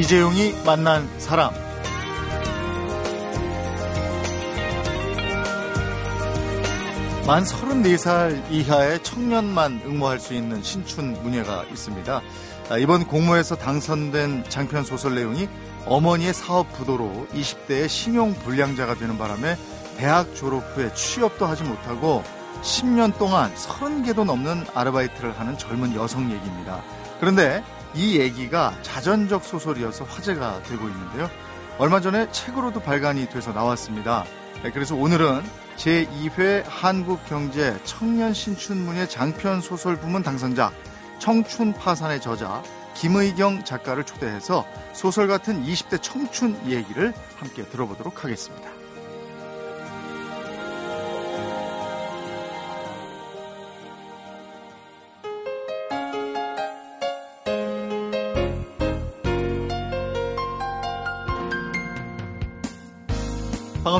이재용이 만난 사람. 만 34살 이하의 청년만 응모할 수 있는 신춘 문예가 있습니다. 아, 이번 공모에서 당선된 장편 소설 내용이 어머니의 사업 부도로 20대의 신용 불량자가 되는 바람에 대학 졸업 후에 취업도 하지 못하고 10년 동안 30개도 넘는 아르바이트를 하는 젊은 여성 얘기입니다. 그런데 이 얘기가 자전적 소설이어서 화제가 되고 있는데요. 얼마 전에 책으로도 발간이 돼서 나왔습니다. 네, 그래서 오늘은 제2회 한국경제 청년 신춘문예 장편 소설 부문 당선자 청춘 파산의 저자 김의경 작가를 초대해서 소설 같은 20대 청춘 얘기를 함께 들어보도록 하겠습니다.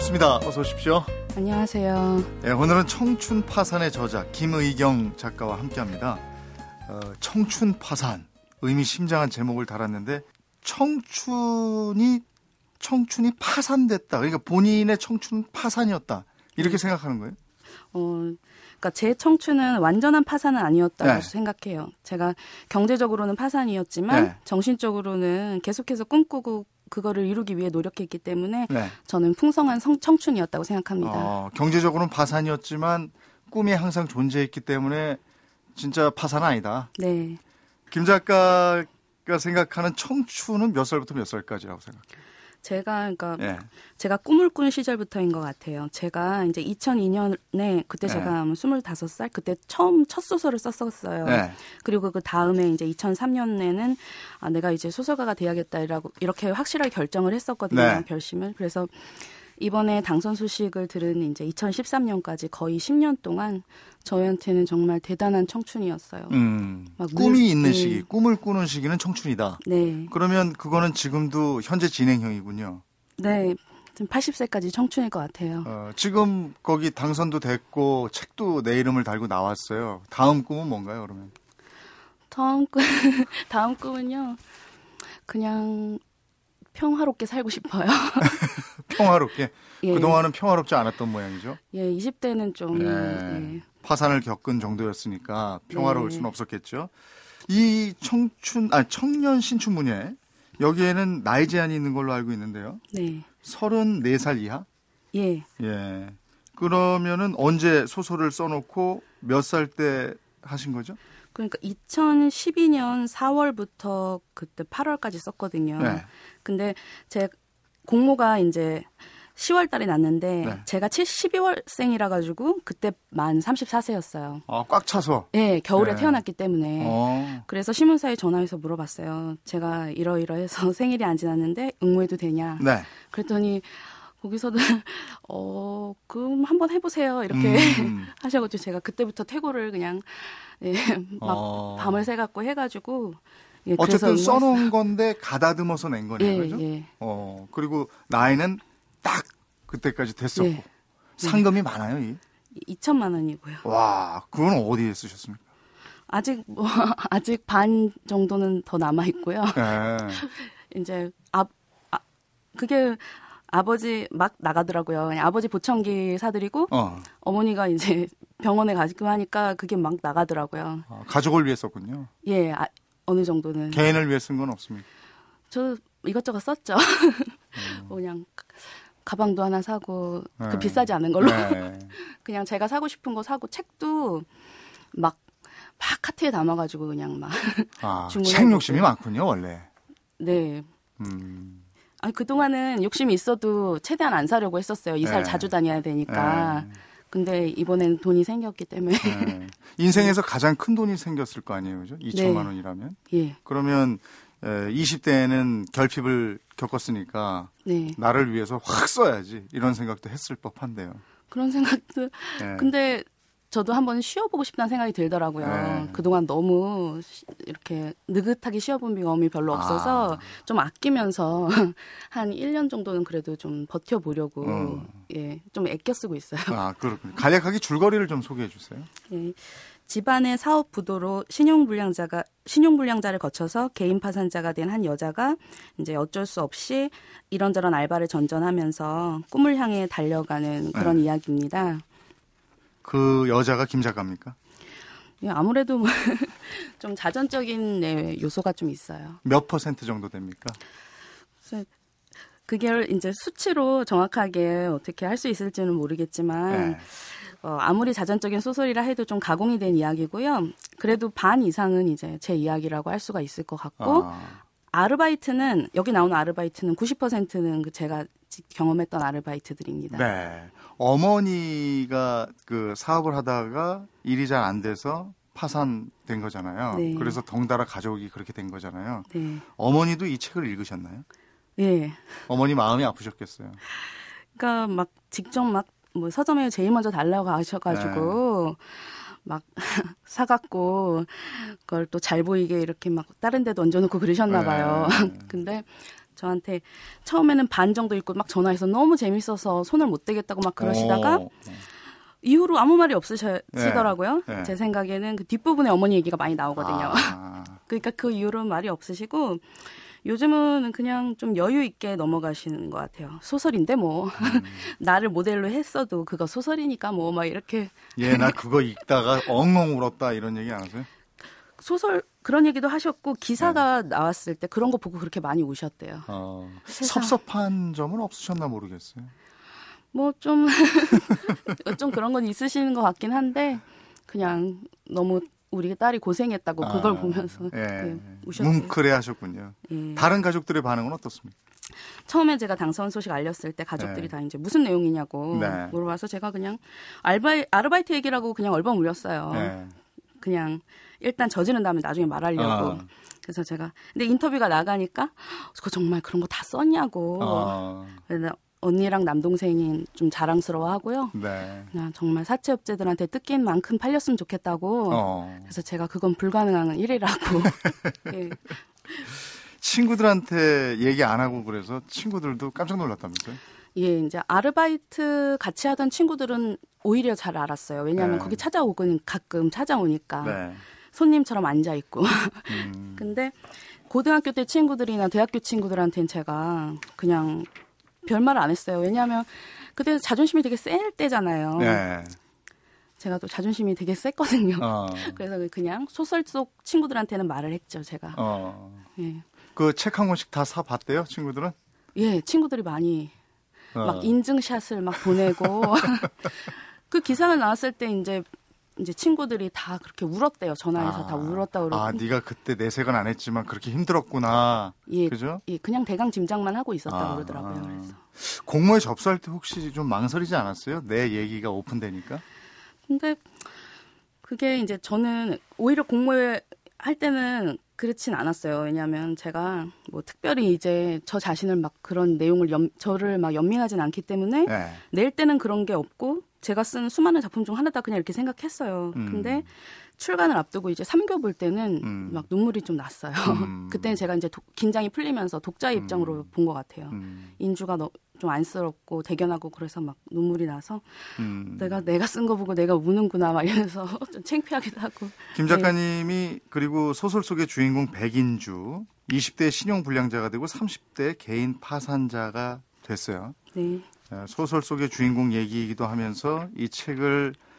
반갑습니다. 어서 오십시오. 안녕하세요. 네, 오늘은 청춘 파산의 저자 김의경 작가와 함께합니다. 어, 청춘 파산 의미심장한 제목을 달았는데 청춘이 청춘이 파산됐다. 그러니까 본인의 청춘 파산이었다. 이렇게 네. 생각하는 거예요? 어, 그러니까 제 청춘은 완전한 파산은 아니었다고 네. 생각해요. 제가 경제적으로는 파산이었지만 네. 정신적으로는 계속해서 꿈꾸고 그거를 이루기 위해 노력했기 때문에 네. 저는 풍성한 성, 청춘이었다고 생각합니다. 어, 경제적으로는 파산이었지만 꿈이 항상 존재했기 때문에 진짜 파산 아니다. 네. 김 작가가 생각하는 청춘은 몇 살부터 몇 살까지라고 생각해요? 제가 그러니까 예. 제가 꿈을 꾼 시절부터인 것 같아요. 제가 이제 2002년에 그때 예. 제가 25살 그때 처음 첫 소설을 썼었어요. 예. 그리고 그 다음에 이제 2003년에는 아 내가 이제 소설가가 돼야겠다라고 이렇게 확실하게 결정을 했었거든요. 네. 결심을. 그래서 이번에 당선 소식을 들은 이제 2013년까지 거의 10년 동안 저희한테는 정말 대단한 청춘이었어요. 음, 꿈이 물, 있는 네. 시기, 꿈을 꾸는 시기는 청춘이다. 네. 그러면 그거는 지금도 현재 진행형이군요. 네. 지금 80세까지 청춘일 것 같아요. 어, 지금 거기 당선도 됐고 책도 내 이름을 달고 나왔어요. 다음 꿈은 뭔가요, 그러면? 다음 꿈, 다음 꿈은요. 그냥 평화롭게 살고 싶어요. 평화롭게? 예. 그동안은 평화롭지 않았던 모양이죠? 예, 20대는 좀. 네. 예. 파산을 겪은 정도였으니까 평화로울 네. 수는 없었겠죠. 이 청춘, 아, 청년 신춘문예, 여기에는 나이 제한이 있는 걸로 알고 있는데요. 네. 34살 이하? 예. 예. 그러면은 언제 소설을 써놓고 몇 살 때 하신 거죠? 그러니까 2012년 4월부터 그때 8월까지 썼거든요. 네. 근데 제 공모가 이제 10월 달에 났는데 네. 제가 12월생이라 가지고 그때 만 34세였어요. 아, 꽉 차서. 네, 겨울에 네. 태어났기 때문에. 어. 그래서 신문사에 전화해서 물어봤어요. 제가 이러이러해서 생일이 안 지났는데 응모해도 되냐? 네. 그랬더니 거기서도 어 그럼 한번 해보세요 이렇게 음. 하셔가지고 제가 그때부터 태고를 그냥 예, 막 어. 밤을 새갖고 해가지고 예, 어쨌든 써놓은 건데 가다듬어서 낸 거네요, 예, 그죠? 예. 어 그리고 나이는 딱 그때까지 됐었고 예. 상금이 많아요, 이? 2천만 원이고요. 와, 그건 어디에 쓰셨습니까? 아직 뭐 아직 반 정도는 더 남아 있고요. 네. 이제 아, 아 그게 아버지 막 나가더라고요. 아버지 보청기 사드리고 어머니가 이제 병원에 가지고 하니까 그게 막 나가더라고요. 아, 가족을 위해 썼군요. 예, 아, 어느 정도는. 개인을 위해 쓴 건 없습니까? 저 이것저것 썼죠. 음. 그냥 가방도 하나 사고 그 네. 그 비싸지 않은 걸로 네. 그냥 제가 사고 싶은 거 사고 책도 막 막 카트에 담아가지고 그냥 막 아, 책 욕심이 많군요 원래. 네. 음. 아 그동안은 욕심이 있어도 최대한 안 사려고 했었어요. 이사를 네. 자주 다녀야 되니까. 네. 근데 이번엔 돈이 생겼기 때문에. 네. 인생에서 가장 큰 돈이 생겼을 거 아니에요, 그죠? 2천만 원이라면. 예. 그러면 20대에는 결핍을 겪었으니까 네. 나를 위해서 확 써야지 이런 생각도 했을 법한데요. 그런 생각도. 네. 근데 저도 한번 쉬어보고 싶다는 생각이 들더라고요. 네. 그동안 너무 이렇게 느긋하게 쉬어본 경험이 별로 없어서 아. 좀 아끼면서 한 1년 정도는 그래도 좀 버텨보려고 음. 예, 좀 애껴 쓰고 있어요. 아, 그렇군요. 간략하게 줄거리를 좀 소개해 주세요. 예. 집안의 사업 부도로 신용불량자가 신용불량자를 거쳐서 개인 파산자가 된 한 여자가 이제 어쩔 수 없이 이런저런 알바를 전전하면서 꿈을 향해 달려가는 그런 네. 이야기입니다. 그 여자가 김 작가입니까? 예, 아무래도 뭐 좀 자전적인 네, 요소가 좀 있어요. 몇 퍼센트 정도 됩니까? 그게 이제 수치로 정확하게 어떻게 할 수 있을지는 모르겠지만 네. 어, 아무리 자전적인 소설이라 해도 좀 가공이 된 이야기고요. 그래도 반 이상은 이제 제 이야기라고 할 수가 있을 것 같고 아. 아르바이트는 여기 나오는 아르바이트는 90%는 그 제가 경험했던 아르바이트들입니다. 네. 어머니가 그 사업을 하다가 일이 잘 안 돼서 파산된 거잖아요. 네. 그래서 덩달아 가족이 그렇게 된 거잖아요. 네. 어머니도 이 책을 읽으셨나요? 네. 어머니 마음이 아프셨겠어요. 그러니까 막 직접 막 뭐 서점에 제일 먼저 달라고 하셔가지고 네. 막 사갖고 그걸 또 잘 보이게 이렇게 막 다른 데도 얹어놓고 그러셨나 봐요. 네. 근데 저한테 처음에는 반 정도 읽고 막 전화해서 너무 재밌어서 손을 못 대겠다고 막 그러시다가 오. 이후로 아무 말이 없으시더라고요. 네. 네. 제 생각에는 그 뒷부분에 어머니 얘기가 많이 나오거든요. 아. 그러니까 그 이후로는 말이 없으시고 요즘은 그냥 좀 여유 있게 넘어가시는 것 같아요. 소설인데 뭐 음. 나를 모델로 했어도 그거 소설이니까 뭐 막 이렇게 예 나 그거 읽다가 엉엉 울었다 이런 얘기 안 하세요? 소설 그런 얘기도 하셨고 기사가 네. 나왔을 때 그런 거 보고 그렇게 많이 우셨대요. 어, 섭섭한 점은 없으셨나 모르겠어요. 뭐좀 좀 그런 건 있으시는 것 같긴 한데 그냥 너무 우리 딸이 고생했다고 그걸 아, 보면서 예. 네, 우셨어요. 뭉클해 하셨군요. 예. 다른 가족들의 반응은 어떻습니까? 처음에 제가 당선 소식 알렸을 때 가족들이 네. 다 이제 무슨 내용이냐고 네. 물어봐서 제가 그냥 알바이, 아르바이트 얘기라고 그냥 얼방 울렸어요. 네. 그냥 일단 저지른 다음에 나중에 말하려고. 어. 그래서 제가 근데 인터뷰가 나가니까 그 정말 그런 거 다 썼냐고. 어. 그래서 언니랑 남동생이 좀 자랑스러워하고요. 네. 그냥 정말 사채업체들한테 뜯긴 만큼 팔렸으면 좋겠다고. 어. 그래서 제가 그건 불가능한 일이라고. 예. 친구들한테 얘기 안 하고 그래서 친구들도 깜짝 놀랐다면서요? 예, 이제 아르바이트 같이 하던 친구들은 오히려 잘 알았어요. 왜냐하면 네. 거기 찾아오곤 가끔 찾아오니까 네. 손님처럼 앉아 있고. 음. 근데 고등학교 때 친구들이나 대학교 친구들한테는 제가 그냥 별말을 안 했어요. 왜냐하면 그때 자존심이 되게 셀 때잖아요. 네. 제가 또 자존심이 되게 셌거든요. 어. 그래서 그냥 소설 속 친구들한테는 말을 했죠, 제가. 어. 예. 그책 한 권씩 다 사 봤대요, 친구들은? 예, 친구들이 많이 어. 막 인증샷을 막 보내고 그 기사가 나왔을 때 이제 이제 친구들이 다 그렇게 울었대요. 전화해서 아, 다 울었다 그러고. 아, 네가 그때 내색은 안 했지만 그렇게 힘들었구나. 예, 그죠? 예, 그냥 대강 짐작만 하고 있었다고 아, 그러더라고요. 그래서 공모에 접수할 때 혹시 좀 망설이지 않았어요? 내 얘기가 오픈되니까? 근데 그게 이제 저는 오히려 공모에 할 때는 그렇진 않았어요. 왜냐하면 제가 뭐 특별히 이제 저 자신을 막 그런 내용을 염, 저를 막 연민하진 않기 때문에 네. 낼 때는 그런 게 없고 제가 쓴 수많은 작품 중 하나다 그냥 이렇게 생각했어요. 음. 근데 출간을 앞두고 이제 3교 볼 때는 음. 막 눈물이 좀 났어요. 음. 그때는 제가 이제 도, 긴장이 풀리면서 독자의 음. 입장으로 본 것 같아요. 음. 인주가 너, 좀 안쓰럽고 대견하고 그래서 막 눈물이 나서 음. 내가 내가 쓴 거 보고 내가 우는구나 막 이러면서 좀 창피하기도 하고. 김 작가님이 네. 그리고 소설 속의 주인공 백인주 20대 신용 불량자가 되고 30대 개인 파산자가 됐어요. 네. 소설 속의 주인공 얘기이기도 하면서 이 책을 에,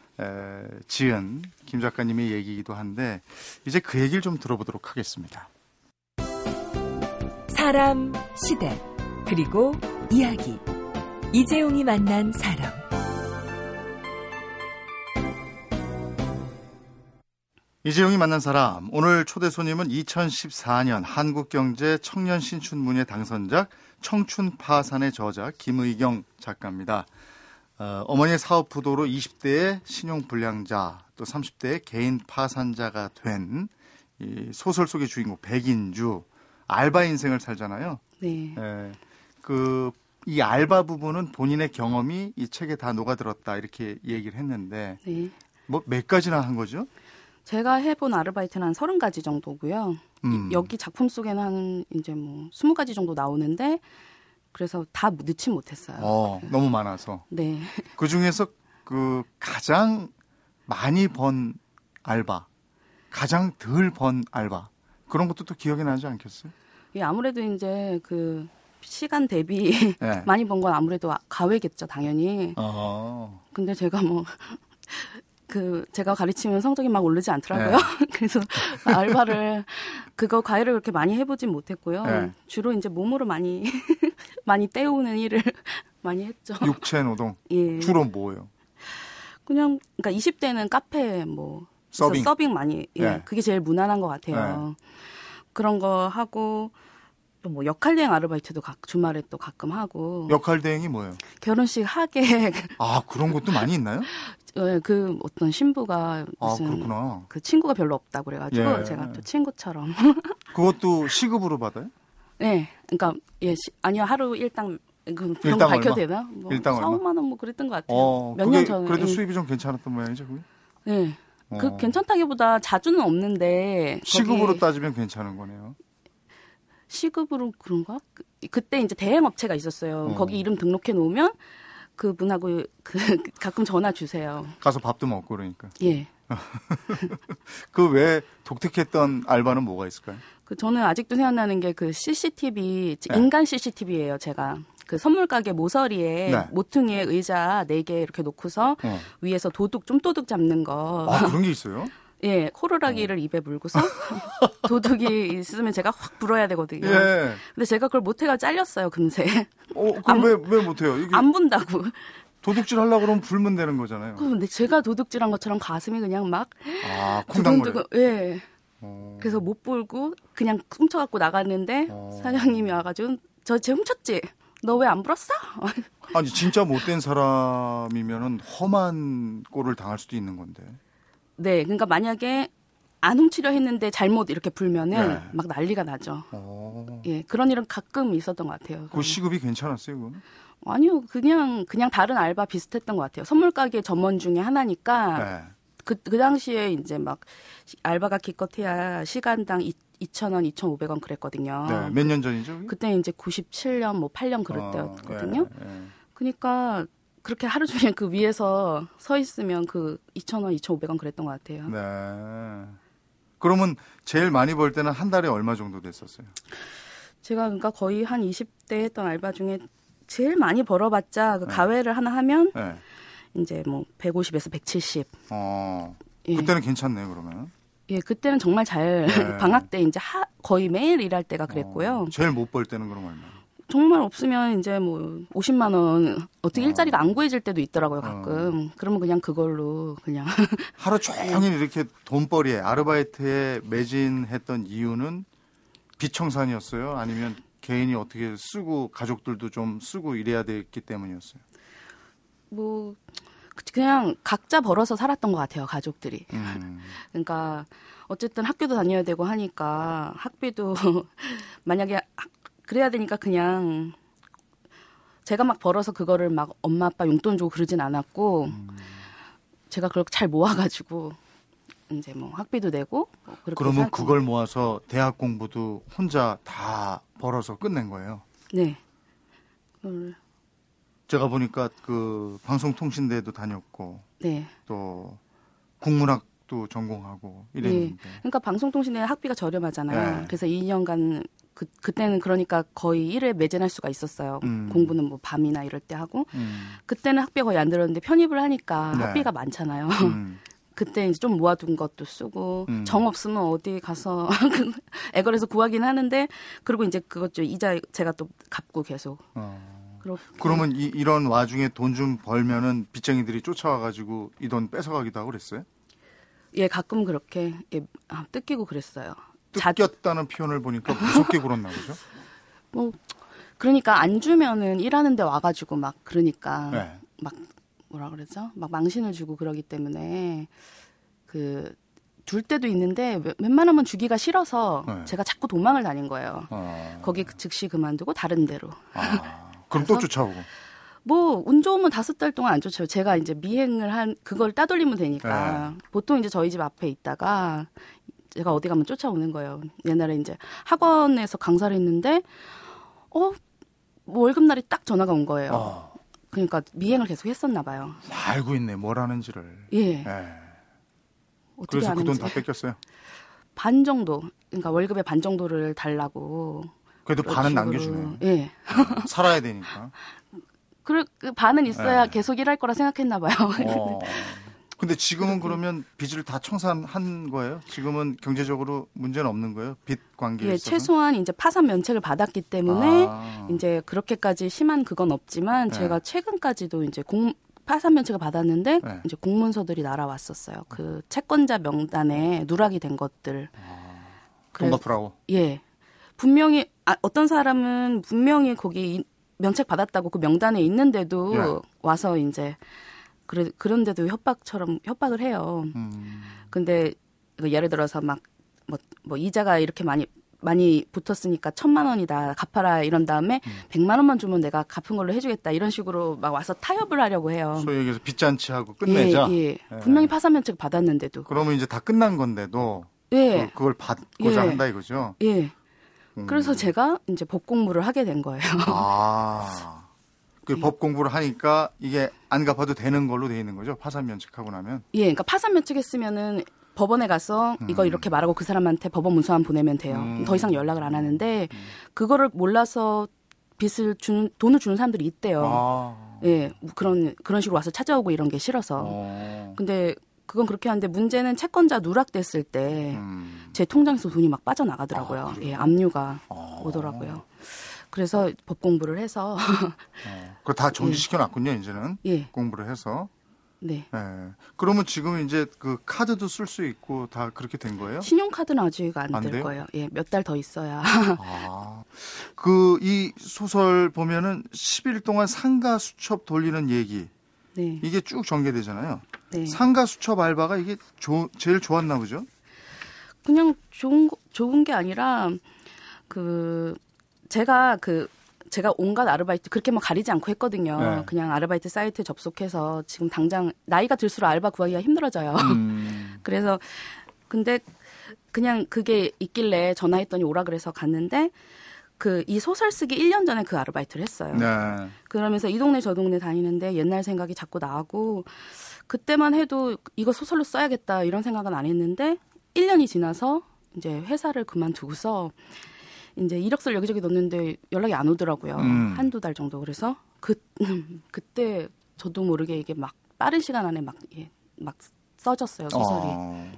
지은 김 작가님의 얘기이기도 한데 이제 그 얘기를 좀 들어보도록 하겠습니다. 사람, 시대, 그리고 이야기. 이재용이 만난 사람. 이재용이 만난 사람. 오늘 초대 손님은 2014년 한국경제 청년 신춘문예 당선작 청춘 파산의 저자 김의경 작가입니다. 어, 어머니의 사업 부도로 20대의 신용불량자 또 30대의 개인 파산자가 된이 소설 속의 주인공 백인주 알바 인생을 살잖아요. 네. 예, 그이 알바 부분은 본인의 경험이 이 책에 다 녹아들었다 이렇게 얘기를 했는데 네. 뭐몇 가지나 한 거죠? 제가 해본 아르바이트는 한 서른 가지 정도고요. 음. 여기 작품 속에는 한 이제 뭐 스무 가지 정도 나오는데 그래서 다 넣지 못했어요. 어, 너무 많아서. 네. 그 중에서 그 가장 많이 번 알바, 가장 덜 번 알바 그런 것도 또 기억이 나지 않겠어요? 예, 아무래도 이제 그 시간 대비 네. 많이 번 건 아무래도 가외겠죠, 당연히. 어. 근데 제가 뭐. 그 제가 가르치면 성적이 막 오르지 않더라고요. 네. 그래서 알바를 그거 과외를 그렇게 많이 해보진 못했고요. 네. 주로 이제 몸으로 많이 많이 때우는 일을 많이 했죠. 육체 노동. 예. 주로 뭐예요? 그냥 그러니까 20대는 카페 뭐 서빙, 서빙 많이 예. 네. 그게 제일 무난한 것 같아요. 네. 그런 거 하고 또 뭐 역할 대행 아르바이트도 각, 주말에 또 가끔 하고. 역할 대행이 뭐예요? 결혼식 하객. 아 그런 것도 많이 있나요? 네, 그 어떤 신부가 아, 무슨 아, 그렇구나. 그 친구가 별로 없다고 그래가지고 예. 제가 또 친구처럼. 그것도 시급으로 받아요? 네, 그러니까 예 시, 아니요 하루 일당 그 그런 거 밝혀도 되나? 뭐 일당 4, 5만 원 뭐 그랬던 것 같아요. 어, 몇년 전에. 그래도 예. 수입이 좀 괜찮았던 모양이죠, 그게? 네. 어. 그 괜찮다기보다 자주는 없는데 시급으로 따지면 괜찮은 거네요. 시급으로 그런가? 그, 그때 이제 대행 업체가 있었어요. 어. 거기 이름 등록해 놓으면 그분하고 그 가끔 전화 주세요. 가서 밥도 먹고 그러니까. 예. 그 외에 독특했던 알바는 뭐가 있을까요? 그 저는 아직도 생각나는 게 그 CCTV 네. 인간 CCTV예요. 제가 그 선물 가게 모서리에 네. 모퉁이에 의자 네 개 이렇게 놓고서 어. 위에서 도둑 좀 도둑 잡는 거. 아 그런 게 있어요? 예, 코로라기를 어. 입에 물고서 도둑이 있으면 제가 확 불어야 되거든요. 예. 근데 제가 그걸 못해가 잘렸어요 금세. 어, 그럼 왜 왜 못해요? 이게 안 분다고. 도둑질 하려고 그러면 불면 되는 거잖아요. 근데 제가 도둑질한 것처럼 가슴이 그냥 막 아, 두근두근. 예. 어. 그래서 못 불고 그냥 훔쳐 갖고 나갔는데 어. 사장님이 와 가지고 저 쟤 훔쳤지. 너 왜 안 불었어? 아니 진짜 못된 사람이면은 험한 꼴을 당할 수도 있는 건데. 네, 그러니까 만약에 안 훔치려 했는데 잘못 이렇게 불면은 네. 막 난리가 나죠. 오. 어. 예, 그런 일은 가끔 있었던 것 같아요. 그 시급이 괜찮았어요, 그건? 아니요, 그냥 그냥 다른 알바 비슷했던 것 같아요. 선물 가게 점원 중에 하나니까 네. 그, 그 당시에 이제 막 알바가 기껏해야 시간당 2,000원, 2,500원 그랬거든요. 네, 몇 년 전이죠? 그때 이제 97년, 뭐 8년 그럴 어, 때였거든요. 네, 네. 그러니까 그렇게 하루 종일 그 위에서 서 있으면 그 2,000원, 2,500원 그랬던 것 같아요. 네. 그러면 제일 많이 벌 때는 한 달에 얼마 정도 됐었어요? 제가 그러니까 거의 한 20대 했던 알바 중에 제일 많이 벌어봤자 그 네. 가외를 하나 하면 네. 이제 뭐 150에서 170. 어. 예. 그때는 괜찮네요, 그러면. 예, 그때는 정말 잘 네. 방학 때 이제 하, 거의 매일 일할 때가 그랬고요. 어, 제일 못 벌 때는 그럼 얼마? 정말 없으면 이제 뭐 50만 원 어떻게 어. 일자리가 안 구해질 때도 있더라고요 어. 가끔. 어. 그러면 그냥 그걸로 그냥 하루 종일 이렇게 돈벌이에 아르바이트에 매진했던 이유는 비청산이었어요? 아니면 개인이 어떻게 쓰고 가족들도 좀 쓰고 이래야 됐기 때문이었어요? 뭐 그냥 각자 벌어서 살았던 것 같아요 가족들이. 음. 그러니까 어쨌든 학교도 다녀야 되고 하니까 학비도 만약에 그래야 되니까 그냥 제가 막 벌어서 그거를 막 엄마 아빠 용돈 주고 그러진 않았고 음. 제가 그걸 잘 모아가지고 이제 뭐 학비도 내고 뭐 그러면 그걸 모아서 대학 공부도 혼자 다 벌어서 끝낸 거예요? 네. 제가 보니까 그 방송통신대도 다녔고 네. 또 국문학도 전공하고 이랬는데. 네. 그러니까 방송통신대 학비가 저렴하잖아요. 네. 그래서 2년간 그 그때는 그러니까 거의 일에 매진할 수가 있었어요. 음. 공부는 뭐 밤이나 이럴 때 하고 음. 그때는 학비가 거의 안 들었는데 편입을 하니까 네. 학비가 많잖아요. 음. 그때 이제 좀 모아둔 것도 쓰고 음. 정 없으면 어디 가서 애걸에서 구하긴 하는데 그리고 이제 그것 좀 이자 제가 또 갚고 계속. 어. 그러면 이, 이런 와중에 돈 좀 벌면은 빚쟁이들이 쫓아와가지고 이 돈 뺏어가기도 하고 그랬어요? 예, 가끔 그렇게 예, 아, 뜯기고 그랬어요. 뜯겼다는 표현을 보니까 무섭게 굴었나 보죠? 뭐 그러니까 안 주면은 일하는 데 와가지고 막 그러니까 네. 막 뭐라 그러죠? 막 망신을 주고 그러기 때문에 그둘 때도 있는데 웬만하면 주기가 싫어서 네. 제가 자꾸 도망을 다닌 거예요. 아. 거기 즉시 그만두고 다른 데로. 아. 그럼 또 쫓아오고. 뭐운 좋으면 다섯 달 동안 안 쫓아요. 제가 이제 미행을 한 그걸 따돌리면 되니까 네. 보통 이제 저희 집 앞에 있다가 제가 어디 가면 쫓아오는 거예요. 옛날에 이제 학원에서 강사를 했는데 어뭐 월급 날이 딱 전화가 온 거예요. 어. 그러니까 미행을 계속 했었나 봐요. 알고 있네 뭘 하는지를. 예. 예. 그래서 그 돈 다 뺏겼어요? 반 정도, 그러니까 월급의 반 정도를 달라고. 그래도 반은 남겨주네. 예. 네. 살아야 되니까. 그, 그 반은 있어야 네. 계속 일할 거라 생각했나 봐요. 어. 근데 지금은 그러면 빚을 다 청산한 거예요? 지금은 경제적으로 문제는 없는 거예요? 빚 관계에 예, 있어서? 최소한 이제 파산 면책을 받았기 때문에 아. 이제 그렇게까지 심한 그건 없지만 네. 제가 최근까지도 이제 공 파산 면책을 받았는데 네. 이제 공문서들이 날아왔었어요. 그 채권자 명단에 누락이 된 것들. 아. 돈 갚으라고? 예. 분명히 아, 어떤 사람은 분명히 거기 면책 받았다고 그 명단에 있는데도 예. 와서 이제 그래 그런데도 협박처럼 협박을 해요. 음. 근데 그 예를 들어서 막 뭐 뭐 이자가 이렇게 많이 많이 붙었으니까 천만 원이다 갚아라 이런 다음에 음. 백만 원만 주면 내가 갚은 걸로 해주겠다 이런 식으로 막 와서 타협을 하려고 해요. 소위 얘기해서 빚잔치하고 끝내자. 예, 예. 예. 분명히 파산 면책 받았는데도. 그러면 이제 다 끝난 건데도 예. 그, 걸 받고자 예. 한다 이거죠. 예. 음. 그래서 제가 이제 법 공부를 하게 된 거예요. 아. 그법 예. 공부를 하니까 이게 안 갚아도 되는 걸로 돼 있는 거죠. 파산 면책하고 나면. 예, 그러니까 파산 면책했으면은 법원에 가서 음. 이거 이렇게 말하고 그 사람한테 법원 문서만 보내면 돼요. 음. 더 이상 연락을 안 하는데 음. 그거를 몰라서 빚을 주는 돈을 주는 사람들이 있대요. 아. 예, 뭐 그런 그런 식으로 와서 찾아오고 이런 게 싫어서. 어. 근데 그건 그렇게 하는데 문제는 채권자 누락됐을 때제 음. 통장에서 돈이 막 빠져나가더라고요. 아, 예, 압류가 아. 오더라고요. 그래서 법 공부를 해서 어, 그거 다 정지시켜 놨군요, 예. 이제는. 예. 공부를 해서. 네. 네. 그러면 지금 이제 그 카드도 쓸 수 있고 다 그렇게 된 거예요? 신용카드는 아직 안될 거예요. 예, 몇 달 더 있어야. 아. 그 이 소설 보면은 10일 동안 상가 수첩 돌리는 얘기. 네. 이게 쭉 전개되잖아요. 네. 상가 수첩 알바가 이게 조, 제일 좋았나 보죠? 그냥 좋은 좋은 게 아니라 그 제가 그 제가 온갖 아르바이트 그렇게 뭐 가리지 않고 했거든요. 네. 그냥 아르바이트 사이트 접속해서 지금 당장 나이가 들수록 알바 구하기가 힘들어져요. 음. 그래서 근데 그냥 그게 있길래 전화했더니 오라 그래서 갔는데 그 이 소설 쓰기 1년 전에 그 아르바이트를 했어요. 네. 그러면서 이 동네 저 동네 다니는데 옛날 생각이 자꾸 나고 그때만 해도 이거 소설로 써야겠다 이런 생각은 안 했는데 1년이 지나서 이제 회사를 그만두고서 이제 이력서를 여기저기 넣는데 연락이 안 오더라고요. 음. 한두 달 정도. 그래서 그 그때 저도 모르게 이게 막 빠른 시간 안에 막 예, 막 써졌어요 소설이. 어.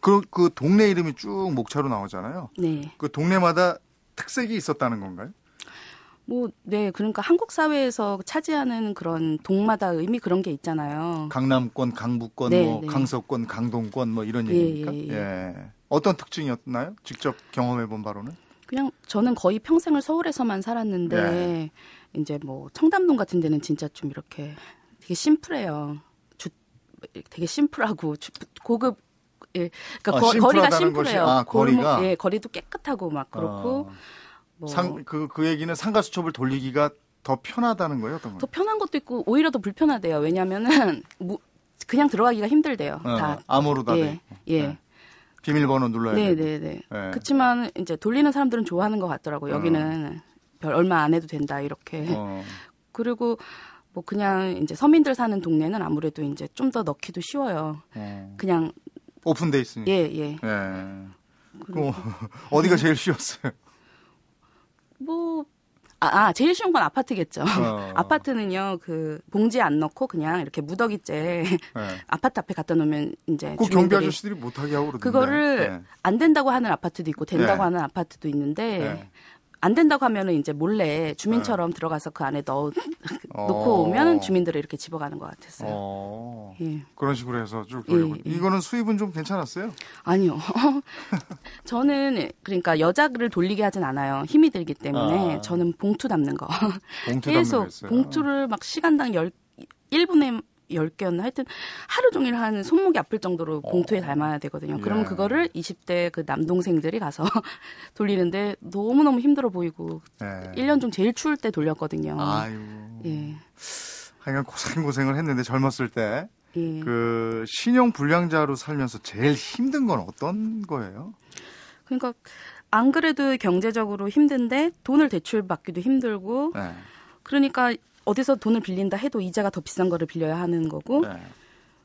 그, 그 동네 이름이 쭉 목차로 나오잖아요. 네. 그 동네마다 특색이 있었다는 건가요? 뭐, 네. 그러니까 한국 사회에서 차지하는 그런 동마다 의미 그런 게 있잖아요. 강남권, 강북권, 네, 뭐 네. 강서권, 강동권 뭐 이런 예, 얘기입니까? 예, 예. 예. 어떤 특징이었나요? 직접 경험해 본 바로는? 그냥 저는 거의 평생을 서울에서만 살았는데 네. 이제 뭐 청담동 같은 데는 진짜 좀 이렇게 되게 심플해요. 주, 되게 심플하고 주, 고급 예, 그러니까 아, 거, 리가 심플해요. 아, 거리가 골목, 예, 거리도 깨끗하고 막 그렇고 어. 뭐. 상, 그, 그 얘기는 상가 수첩을 돌리기가 더 편하다는 거예요? 어떤 더 편한 것도 있고 오히려 더 불편하대요. 왜냐면은 뭐 그냥 들어가기가 힘들대요. 어, 다 암호로 다 예, 예. 네. 비밀번호 눌러야 돼. 네네네. 네. 그렇지만 이제 돌리는 사람들은 좋아하는 것 같더라고요. 여기는 어. 별 얼마 안 해도 된다 이렇게. 어. 그리고 뭐 그냥 이제 서민들 사는 동네는 아무래도 이제 좀 더 넣기도 쉬워요. 어. 그냥 오픈돼 있으니까. 예 예. 예. 그리고 어디가 제일 쉬웠어요? 뭐 아, 아, 제일 쉬운 건 아파트겠죠. 어. 아파트는요, 그, 봉지 안 넣고 그냥 이렇게 무더기째 네. 아파트 앞에 갖다 놓으면 이제. 그 경비 아저씨들이 못하게 하고 그러던데. 그거를 네. 안 된다고 하는 아파트도 있고 된다고 네. 하는 아파트도 있는데 네. 안 된다고 하면은 이제 몰래 주민처럼 네. 들어가서 그 안에 넣어 어. 놓고 오면 주민들을 이렇게 집어가는 것 같았어요. 어. 예. 그런 식으로 해서 쭉 돌리고 예, 예. 이거는 수입은 좀 괜찮았어요? 아니요. 저는 그러니까 여자를 돌리게 하진 않아요. 힘이 들기 때문에 아. 저는 봉투 담는 거. 봉투 계속 봉투를 막 시간당 열 1분에 10개였나 하여튼 하루 종일 한 손목이 아플 정도로 봉투에 어. 담아야 되거든요. 예. 그럼 그거를 20대 그 남동생들이 가서 돌리는데 너무너무 힘들어 보이고 예. 1년 중 제일 추울 때 돌렸거든요. 아유. 예. 하여간 고생고생을 했는데 젊었을 때. 예. 그 신용 불량자로 살면서 제일 힘든 건 어떤 거예요? 그러니까 안 그래도 경제적으로 힘든데 돈을 대출 받기도 힘들고 네. 그러니까 어디서 돈을 빌린다 해도 이자가 더 비싼 거를 빌려야 하는 거고 네.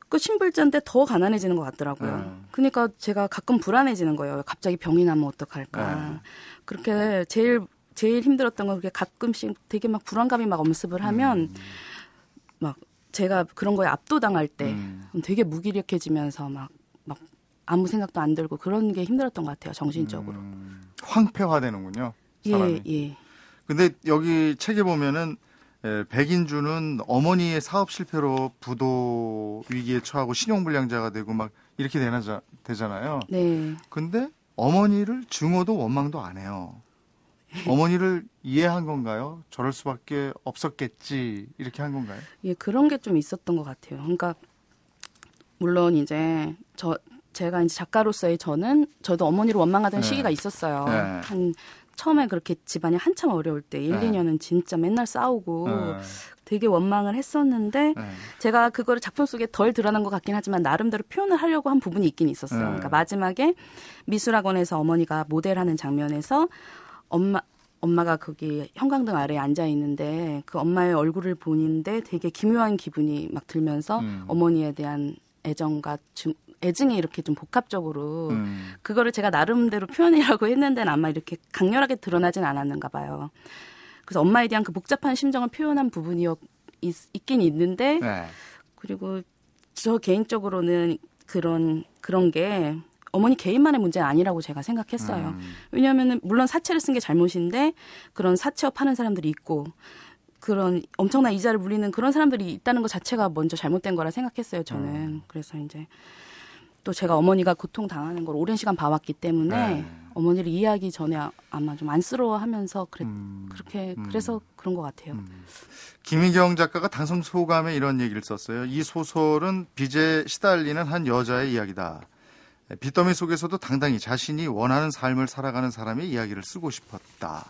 그 신불자인데 더 가난해지는 것 같더라고요. 네. 그러니까 제가 가끔 불안해지는 거예요. 갑자기 병이 나면 어떡할까. 네. 그렇게 제일 제일 힘들었던 건 그게 가끔씩 되게 막 불안감이 막 엄습을 하면 음. 막 제가 그런 거에 압도당할 때 음. 되게 무기력해지면서 막, 막 아무 생각도 안 들고 그런 게 힘들었던 것 같아요, 정신적으로. 음. 황폐화되는군요. 사람이. 예, 예. 근데 여기 책에 보면은 예, 백인주는 어머니의 사업 실패로 부도 위기에 처하고 신용불량자가 되고 막 이렇게 되나, 되잖아요. 네. 근데 어머니를 증오도 원망도 안 해요. 어머니를 이해한 건가요? 저럴 수밖에 없었겠지 이렇게 한 건가요? 예, 그런 게 좀 있었던 것 같아요. 그러니까 물론 이제 저 제가 이제 작가로서의 저는 저도 어머니를 원망하던 네. 시기가 있었어요. 네. 한 처음에 그렇게 집안이 한참 어려울 때 1, 네. 2년은 진짜 맨날 싸우고 네. 되게 원망을 했었는데 네. 제가 그거를 작품 속에 덜 드러난 것 같긴 하지만 나름대로 표현을 하려고 한 부분이 있긴 있었어요. 네. 그러니까 마지막에 미술학원에서 어머니가 모델하는 장면에서 엄마 엄마가 거기 형광등 아래에 앉아 있는데 그 엄마의 얼굴을 보는데 되게 기묘한 기분이 막 들면서 음. 어머니에 대한 애정과 중, 애증이 이렇게 좀 복합적으로 음. 그거를 제가 나름대로 표현이라고 했는데는 아마 이렇게 강렬하게 드러나진 않았는가 봐요. 그래서 엄마에 대한 그 복잡한 심정을 표현한 부분이 있, 있긴 있는데 네. 그리고 저 개인적으로는 그런 그런 게 어머니 개인만의 문제는 아니라고 제가 생각했어요. 음. 왜냐하면 물론 사채를 쓴 게 잘못인데 그런 사채업 하는 사람들이 있고 그런 엄청난 이자를 물리는 그런 사람들이 있다는 것 자체가 먼저 잘못된 거라 생각했어요. 저는 음. 그래서 이제 또 제가 어머니가 고통 당하는 걸 오랜 시간 봐왔기 때문에 네. 어머니를 이해하기 전에 아마 좀 안쓰러워하면서 그랬, 음, 그렇게 음. 그래서 그런 것 같아요. 음. 김희경 작가가 당선 소감에 이런 얘기를 썼어요. 이 소설은 빚에 시달리는 한 여자의 이야기다. 빚더미 속에서도 당당히 자신이 원하는 삶을 살아가는 사람의 이야기를 쓰고 싶었다.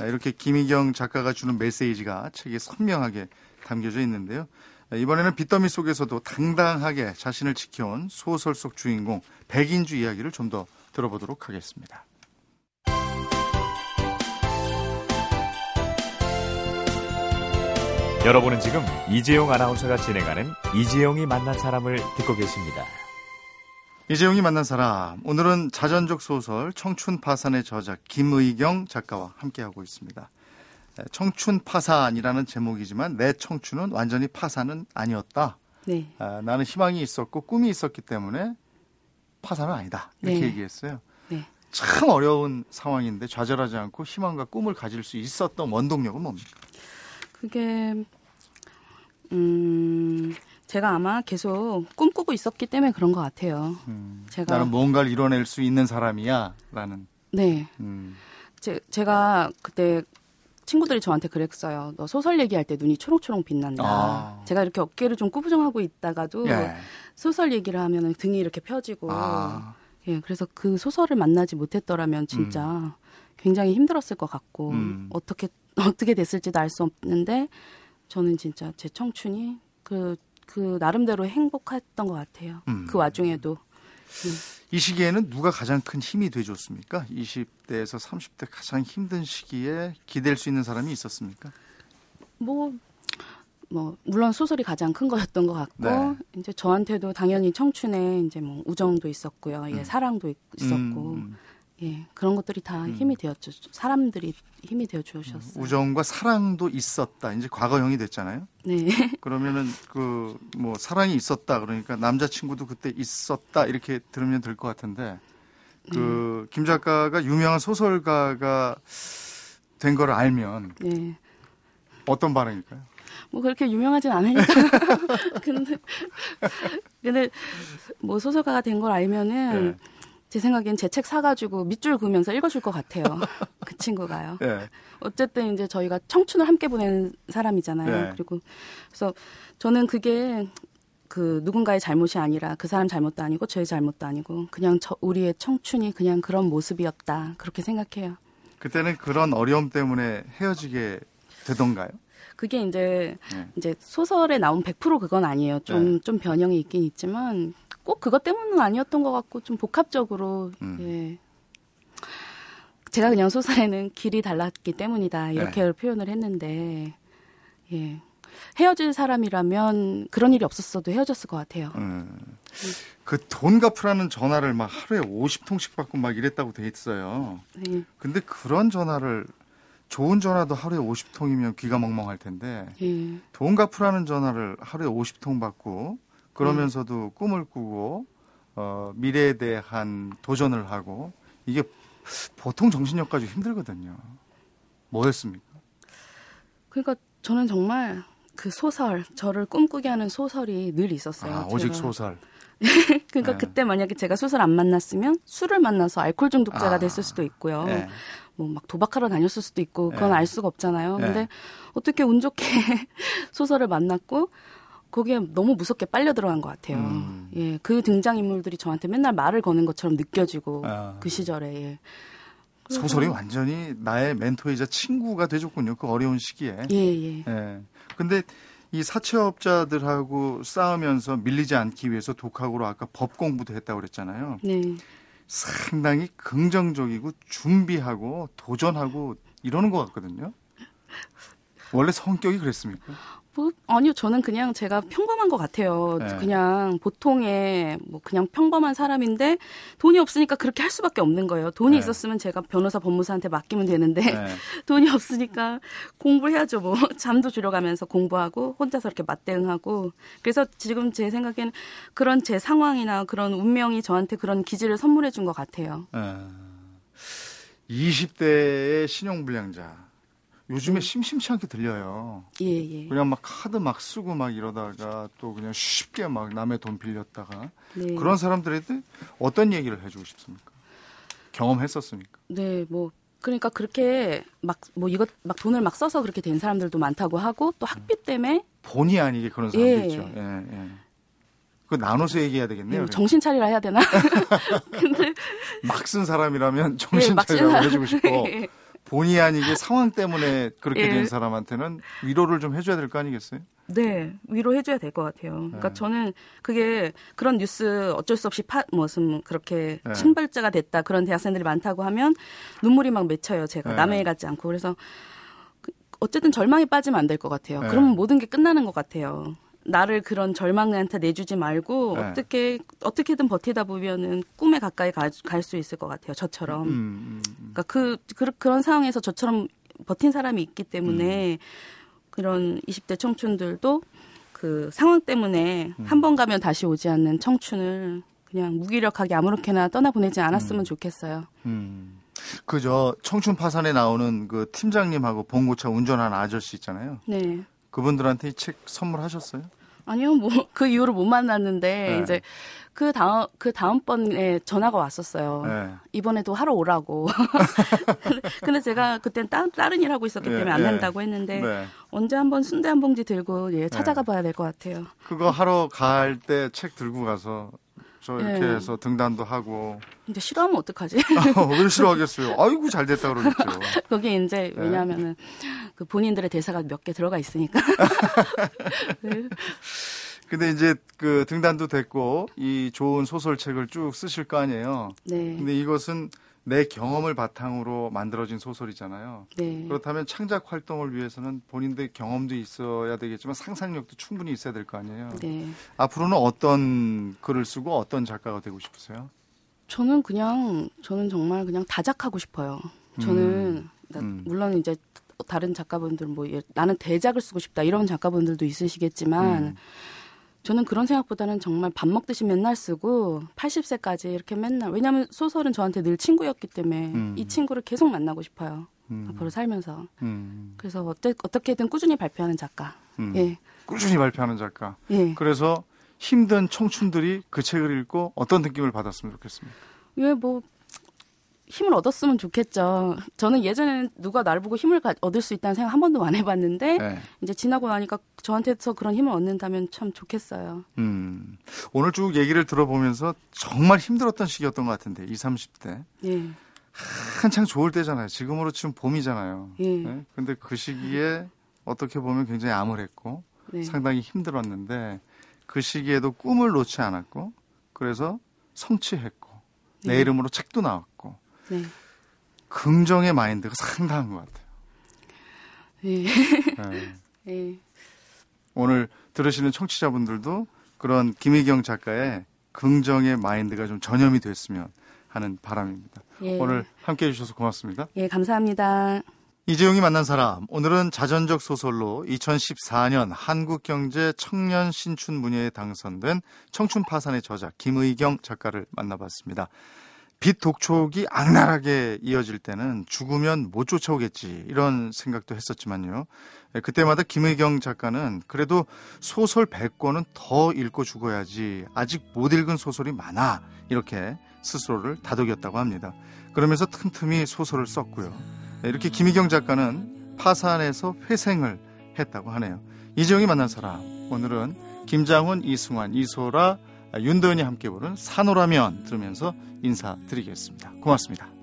이렇게 김희경 작가가 주는 메시지가 책에 선명하게 담겨져 있는데요. 이번에는 빚더미 속에서도 당당하게 자신을 지켜온 소설 속 주인공 백인주 이야기를 좀 더 들어보도록 하겠습니다. 여러분은 지금 이재용 아나운서가 진행하는 이재용이 만난 사람을 듣고 계십니다. 이재용이 만난 사람 오늘은 자전적 소설 청춘 파산의 저자 김의경 작가와 함께하고 있습니다. 네, 청춘 파산이라는 제목이지만 내 청춘은 완전히 파산은 아니었다. 네. 아, 나는 희망이 있었고 꿈이 있었기 때문에 파산은 아니다. 이렇게 네. 얘기했어요. 네. 참 어려운 상황인데 좌절하지 않고 희망과 꿈을 가질 수 있었던 원동력은 뭡니까? 그게 음 제가 아마 계속 꿈꾸고 있었기 때문에 그런 것 같아요. 음, 제가 나는 뭔가를 이뤄낼 수 있는 사람이야라는. 네. 음. 제, 제가 그때 친구들이 저한테 그랬어요. 너 소설 얘기할 때 눈이 초롱초롱 빛난다. 아. 제가 이렇게 어깨를 좀 꾸부정하고 있다가도 예. 소설 얘기를 하면 등이 이렇게 펴지고. 아. 예, 그래서 그 소설을 만나지 못했더라면 진짜 음. 굉장히 힘들었을 것 같고 음. 어떻게 어떻게 됐을지도 알 수 없는데 저는 진짜 제 청춘이 그, 그 나름대로 행복했던 것 같아요. 음. 그 와중에도. 음. 이 시기에는 누가 가장 큰 힘이 돼줬습니까? 20대에서 30대 가장 힘든 시기에 기댈 수 있는 사람이 있었습니까? 뭐, 뭐 물론 소설이 가장 큰 거였던 것 같고 네. 이제 저한테도 당연히 청춘에 이제 뭐 우정도 있었고요, 예, 음. 사랑도 있었고. 음. 예, 그런 것들이 다 음. 힘이 되었죠. 사람들이 힘이 되어 주셨어요. 우정과 사랑도 있었다. 이제 과거형이 됐잖아요. 네. 그러면은 그 뭐 사랑이 있었다. 그러니까 남자친구도 그때 있었다. 이렇게 들으면 될 것 같은데 그김 네. 작가가 유명한 소설가가 된 걸 알면 네. 어떤 반응일까요? 뭐 그렇게 유명하진 않으니까. 근데 근데 뭐 소설가가 된 걸 알면은 네. 제 생각엔 제 책 사가지고 밑줄 그으면서 읽어줄 것 같아요. 그 친구가요. 네. 어쨌든 이제 저희가 청춘을 함께 보낸 사람이잖아요. 네. 그리고 그래서 저는 그게 그 누군가의 잘못이 아니라 그 사람 잘못도 아니고 저의 잘못도 아니고 그냥 저 우리의 청춘이 그냥 그런 모습이었다 그렇게 생각해요. 그때는 그런 어려움 때문에 헤어지게 되던가요? 그게 이제 네. 이제 소설에 나온 100% 그건 아니에요. 좀좀 네. 좀 변형이 있긴 있지만 꼭 그것 때문은 아니었던 것 같고 좀 복합적으로 음. 예. 제가 그냥 소설에는 길이 달랐기 때문이다 이렇게 네. 표현을 했는데 예. 헤어질 사람이라면 그런 일이 없었어도 헤어졌을 것 같아요. 음. 그돈 갚으라는 전화를 막 하루에 50통씩 받고 막 이랬다고 돼 있어요. 네. 근데 그런 전화를 좋은 전화도 하루에 50통이면 귀가 멍멍할 텐데 예. 돈 갚으라는 전화를 하루에 50통 받고 그러면서도 음. 꿈을 꾸고 어, 미래에 대한 도전을 하고 이게 보통 정신력 까지 힘들거든요. 뭐였습니까? 그러니까 저는 정말 그 소설 저를 꿈꾸게 하는 소설이 늘 있었어요. 아, 오직. 소설. 그러니까 네. 그때 만약에 제가 소설 안 만났으면 술을 만나서 알코올 중독자가 아, 됐을 수도 있고요. 네. 뭐막 도박하러 다녔을 수도 있고 그건 네. 알 수가 없잖아요. 네. 근데 어떻게 운 좋게 소설을 만났고 거기에 너무 무섭게 빨려 들어간 것 같아요. 음. 예, 그 등장 인물들이 저한테 맨날 말을 거는 것처럼 느껴지고 아. 그 시절에 예. 소설이 완전히 나의 멘토이자 친구가 돼줬군요. 그 어려운 시기에. 예, 예. 예. 근데 이 사채업자들하고 싸우면서 밀리지 않기 위해서 독학으로 아까 법 공부도 했다고 그랬잖아요. 네. 상당히 긍정적이고 준비하고 도전하고 이러는 것 같거든요. 원래 성격이 그랬습니까? 뭐 아니요 저는 그냥 제가 평범한 것 같아요. 네. 그냥 보통의 뭐 그냥 평범한 사람인데 돈이 없으니까 그렇게 할 수밖에 없는 거예요. 돈이 네. 있었으면 제가 변호사 법무사한테 맡기면 되는데 네. 돈이 없으니까 공부해야죠. 뭐 잠도 줄여가면서 공부하고 혼자서 이렇게 맞대응하고 그래서 지금 제 생각에는 그런 제 상황이나 그런 운명이 저한테 그런 기질을 선물해 준 것 같아요. 20대의 신용불량자. 요즘에 음. 심심치 않게 들려요. 예, 예. 그냥 막 카드 막 쓰고 막 이러다가 또 그냥 쉽게 막 남의 돈 빌렸다가 네. 그런 사람들한테 어떤 얘기를 해주고 싶습니까? 경험했었습니까? 네, 뭐 그러니까 그렇게 막 뭐 이것 막 돈을 막 써서 그렇게 된 사람들도 많다고 하고 또 학비 때문에 본의 아니게 그런 사람도 예. 있죠. 예, 예. 그 나눠서 얘기해야 되겠네요. 음, 정신 차리라 해야 되나? 근데 막 쓴 사람이라면 정신 예, 차리라고 해주고 싶고 예. 본의 아니게 상황 때문에 그렇게 예. 된 사람한테는 위로를 좀 해줘야 될 거 아니겠어요? 네, 위로해줘야 될 것 같아요. 그러니까 네. 저는 그게 그런 뉴스 어쩔 수 없이 파, 무슨 그렇게 네. 신발자가 됐다 그런 대학생들이 많다고 하면 눈물이 막 맺혀요. 제가 네. 남의 일 같지 않고 그래서 그 어쨌든 절망에 빠지면 안 될 것 같아요. 네. 그러면 모든 게 끝나는 것 같아요. 나를 그런 절망한테 내주지 말고 네. 어떻게 어떻게든 버티다 보면은 꿈에 가까이 갈 수 있을 것 같아요. 저처럼. 음, 음, 음. 그러니까 그, 그 그 런 상황에서 저처럼 버틴 사람이 있기 때문에 음. 그런 20대 청춘들도 그 상황 때문에 음. 한번 가면 다시 오지 않는 청춘을 그냥 무기력하게 아무렇게나 떠나보내지 않았으면 음. 좋겠어요. 그저 청춘 파산에 나오는 그 팀장님하고 봉고차 운전하는 아저씨 있잖아요. 네. 그분들한테 이 책 선물하셨어요? 아니요, 뭐 그 이후로 못 만났는데 네. 이제 그 다음 그 다음 번에 전화가 왔었어요. 네. 이번에도 하러 오라고. 근데 제가 그땐 따, 다른 일 하고 있었기 때문에 네. 안 된다고 했는데 네. 언제 한번 순대 한 봉지 들고 예, 찾아가 네. 봐야 될 것 같아요. 그거 하러 갈 때 책 들고 가서 저 이렇게 네. 해서 등단도 하고. 이제 싫어하면 어떡하지? 아, 왜 싫어하겠어요? 아이고 잘 됐다 그러겠죠. 거기 이제 네. 왜냐하면은 그 본인들의 대사가 몇 개 들어가 있으니까. 네. 근데 이제 그 등단도 됐고 이 좋은 소설책을 쭉 쓰실 거 아니에요. 네. 근데 이것은 내 경험을 바탕으로 만들어진 소설이잖아요. 네. 그렇다면 창작 활동을 위해서는 본인들 경험도 있어야 되겠지만 상상력도 충분히 있어야 될 거 아니에요. 네. 앞으로는 어떤 글을 쓰고 어떤 작가가 되고 싶으세요? 저는 그냥 저는 정말 그냥 다작하고 싶어요. 저는 음. 음. 물론 이제 다른 작가분들 뭐 나는 대작을 쓰고 싶다 이런 작가분들도 있으시겠지만 음. 저는 그런 생각보다는 정말 밥 먹듯이 맨날 쓰고 80세까지 이렇게 맨날 왜냐하면 소설은 저한테 늘 친구였기 때문에 음. 이 친구를 계속 만나고 싶어요. 음. 앞으로 살면서. 음. 그래서 어때, 어떻게든 꾸준히 발표하는 작가. 음. 예. 꾸준히 발표하는 작가. 예. 그래서 힘든 청춘들이 그 책을 읽고 어떤 느낌을 받았으면 좋겠습니까? 예, 뭐 힘을 얻었으면 좋겠죠. 저는 예전에는 누가 나를 보고 힘을 가, 얻을 수 있다는 생각 한 번도 안 해봤는데 네. 이제 지나고 나니까 저한테서 그런 힘을 얻는다면 참 좋겠어요. 음, 오늘 쭉 얘기를 들어보면서 정말 힘들었던 시기였던 것 같은데 20, 30대. 예. 한창 좋을 때잖아요. 지금으로 치면 봄이잖아요. 예. 네? 근데 그 시기에 어떻게 보면 굉장히 암울했고 네. 상당히 힘들었는데 그 시기에도 꿈을 놓지 않았고 그래서 성취했고 네. 내 이름으로 책도 나왔고 네. 긍정의 마인드가 상당한 것 같아요. 예. 네. 네. 오늘 들으시는 청취자분들도 그런 김희경 작가의 긍정의 마인드가 좀 전염이 됐으면 하는 바람입니다. 예. 오늘 함께 해주셔서 고맙습니다. 예, 감사합니다. 이재용이 만난 사람 오늘은 자전적 소설로 2014년 한국경제 청년 신춘 문예에 당선된 청춘 파산의 저자 김의경 작가를 만나봤습니다. 빛 독촉이 악랄하게 이어질 때는 죽으면 못 쫓아오겠지 이런 생각도 했었지만요. 예, 그때마다 김의경 작가는 그래도 소설 100권은 더 읽고 죽어야지 아직 못 읽은 소설이 많아 이렇게 스스로를 다독였다고 합니다. 그러면서 틈틈이 소설을 썼고요. 이렇게 김희경 작가는 파산에서 회생을 했다고 하네요. 이재용이 만난 사람 오늘은 김장훈, 이승환, 이소라, 윤도현이 함께 부른 산호라면 들으면서 인사드리겠습니다. 고맙습니다.